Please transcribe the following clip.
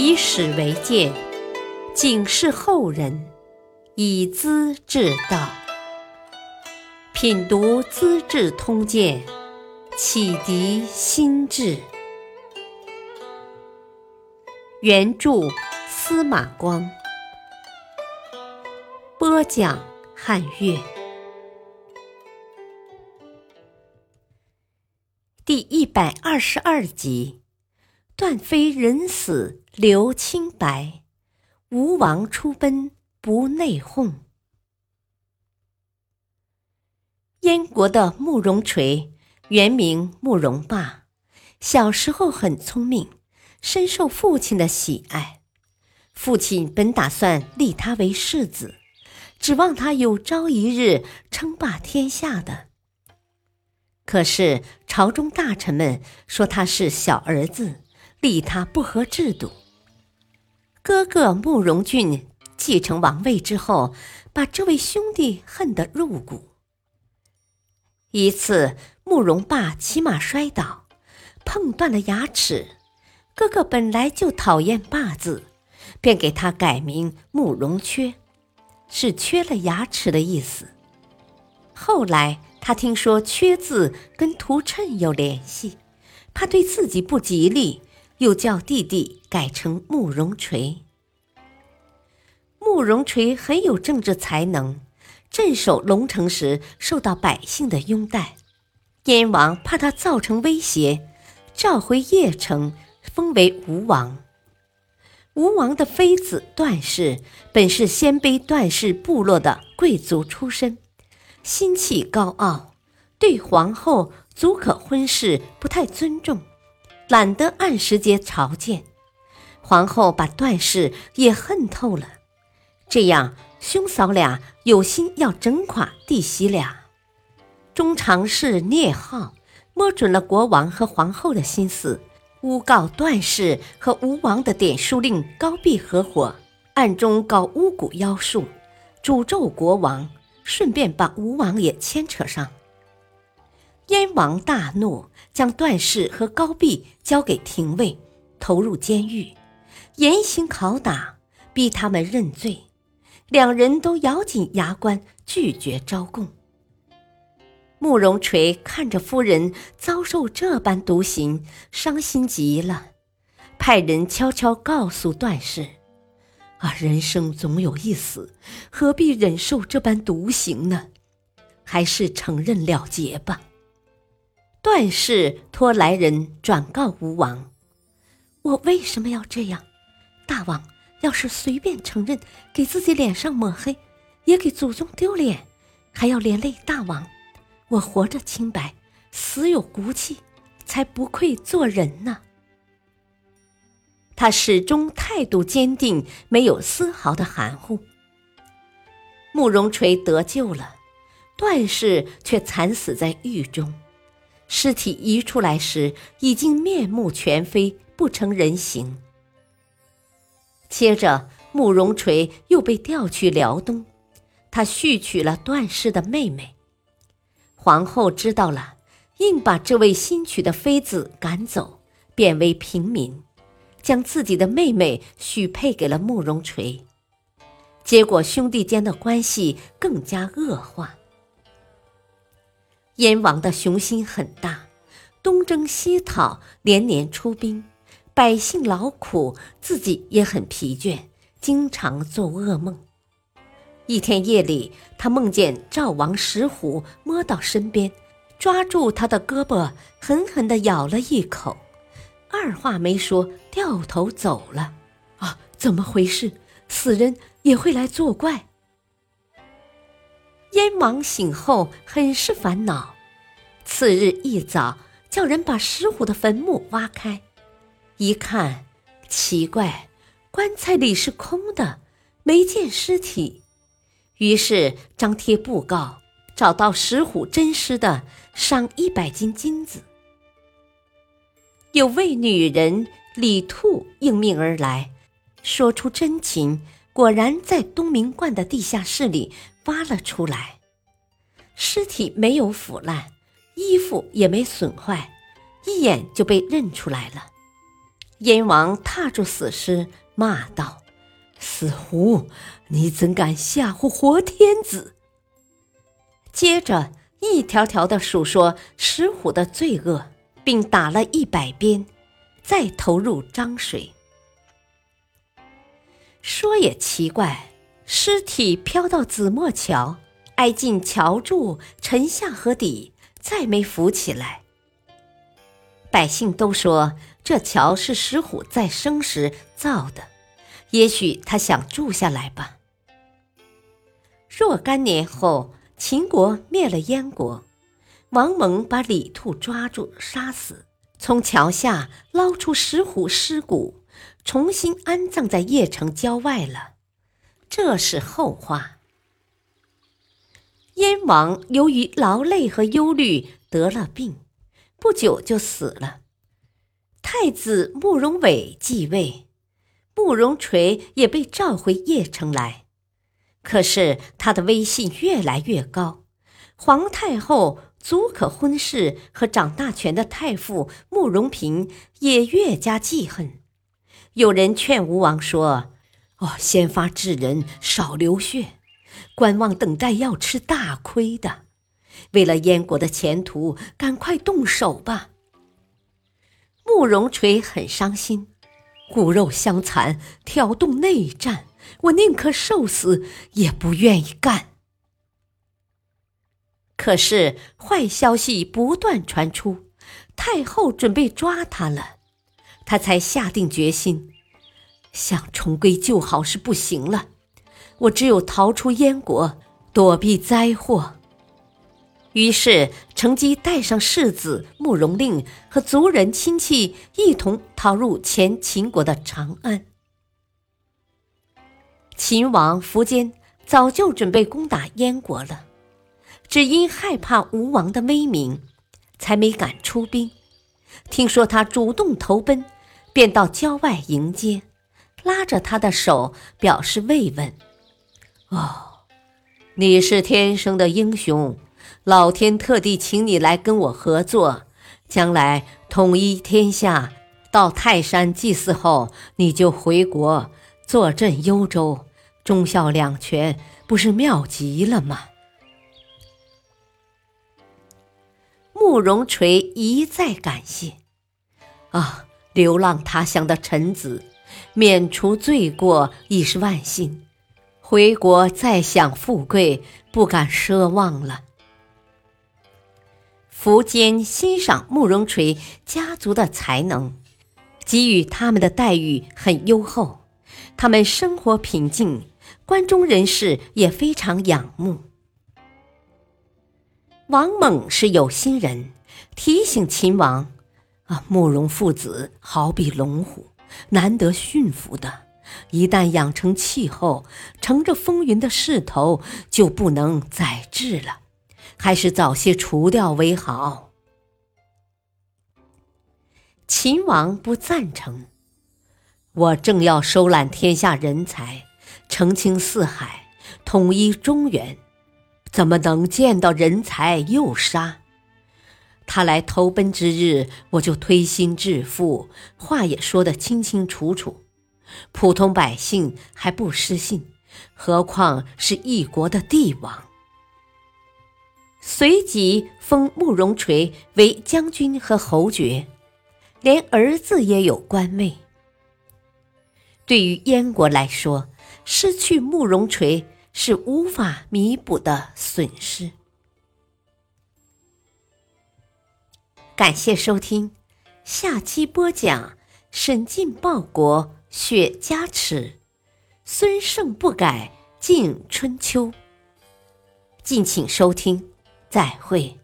以史为鉴，警示后人，以资治道。品读《资治通鉴》，启迪心智。原著司马光，播讲汉乐。第一百二十二集。断非人死留清白，吴王出奔不内讧。燕国的慕容垂，原名慕容霸，小时候很聪明，深受父亲的喜爱。父亲本打算立他为世子，指望他有朝一日称霸天下的。可是朝中大臣们说他是小儿子。立他不合制度。哥哥慕容俊继承王位之后，把这位兄弟恨得入骨。一次，慕容霸骑马摔倒，碰断了牙齿。哥哥本来就讨厌“霸”字，便给他改名慕容缺，是缺了牙齿的意思。后来他听说“缺”字跟屠谶有联系，怕对自己不吉利。又叫弟弟改成慕容垂。慕容垂很有政治才能，镇守龙城时受到百姓的拥戴。燕王怕他造成威胁，召回邺城，封为吴王。吴王的妃子段氏本是鲜卑段氏部落的贵族出身，心气高傲，对皇后足可婚事不太尊重。懒得按时接朝见，皇后把段氏也恨透了。这样，兄嫂俩有心要整垮弟媳俩。中常侍聂浩摸准了国王和皇后的心思，诬告段氏和吴王的典书令高弼合伙，暗中搞巫蛊妖术，诅咒国王，顺便把吴王也牵扯上。燕王大怒，将段氏和高弼交给廷尉，投入监狱，严刑拷打，逼他们认罪。两人都咬紧牙关，拒绝招供。慕容垂看着夫人遭受这般毒刑，伤心极了，派人悄悄告诉段氏：“啊，人生总有一死，何必忍受这般毒刑呢？还是承认了结吧。”段氏托来人转告吴王：“我为什么要这样？大王要是随便承认，给自己脸上抹黑，也给祖宗丢脸，还要连累大王。我活着清白，死有骨气，才不愧做人呢。”他始终态度坚定，没有丝毫的含糊。慕容垂得救了，段氏却惨死在狱中。尸体移出来时，已经面目全非，不成人形。接着，慕容垂又被调去辽东，他续娶了段氏的妹妹。皇后知道了，硬把这位新娶的妃子赶走，贬为平民，将自己的妹妹许配给了慕容垂。结果，兄弟间的关系更加恶化。燕王的雄心很大，东征西讨，连年出兵，百姓劳苦，自己也很疲倦，经常做噩梦。一天夜里，他梦见赵王石虎摸到身边，抓住他的胳膊，狠狠地咬了一口，二话没说，掉头走了。啊，怎么回事？死人也会来作怪？燕王醒后很是烦恼，次日一早叫人把石虎的坟墓挖开，一看，奇怪，棺材里是空的，没见尸体。于是张贴布告，找到石虎真尸的，赏一百斤金子。有位女人李兔应命而来，说出真情，果然在东明观的地下室里挖了出来。尸体没有腐烂，衣服也没损坏，一眼就被认出来了。燕王踏住死尸，骂道：“死狐，你怎敢吓唬活天子？”接着一条条的数说石虎的罪恶，并打了一百鞭，再投入漳水。说也奇怪，尸体飘到子墨桥，挨近桥柱，沉下河底，再没浮起来。百姓都说这桥是石虎在生时造的，也许他想住下来吧。若干年后，秦国灭了燕国，王蒙把李兔抓住杀死，从桥下捞出石虎尸骨，重新安葬在邺城郊外了。这是后话。燕王由于劳累和忧虑得了病。不久就死了，太子慕容伟继位，慕容垂也被召回邺城来。可是他的威信越来越高，皇太后足可婚氏和掌大权的太傅慕容平也越加记恨。有人劝吴王说：“哦，先发制人，少流血，观望等待要吃大亏的。”为了燕国的前途，赶快动手吧！慕容垂很伤心，骨肉相残，挑动内战，我宁可受死，也不愿意干。可是坏消息不断传出，太后准备抓他了，他才下定决心，想重归旧好是不行了，我只有逃出燕国，躲避灾祸。于是，乘机带上世子慕容令和族人亲戚一同逃入前秦国的长安。秦王苻坚早就准备攻打燕国了，只因害怕吴王的威名，才没敢出兵。听说他主动投奔，便到郊外迎接，拉着他的手表示慰问：“哦，你是天生的英雄。”老天特地请你来跟我合作，将来统一天下。到泰山祭祀后，你就回国坐镇幽州，忠孝两全，不是妙极了吗？慕容垂一再感谢。啊，流浪他乡的臣子，免除罪过已是万幸。回国再享富贵，不敢奢望了。苻坚欣赏慕容垂家族的才能，给予他们的待遇很优厚，他们生活平静，关中人士也非常仰慕。王猛是有心人，提醒秦王：“啊，慕容父子好比龙虎，难得驯服的，一旦养成气候，乘着风云的势头，就不能再治了。”还是早些除掉为好。秦王不赞成。我正要收揽天下人才，澄清四海，统一中原，怎么能见到人才又杀？他来投奔之日，我就推心置腹，话也说得清清楚楚。普通百姓还不失信，何况是一国的帝王？随即封慕容垂为将军和侯爵，连儿子也有官位。对于燕国来说，失去慕容垂是无法弥补的损失。感谢收听，下期播讲沈进报国，雪家耻，孙胜不改，晋春秋。敬请收听。再会。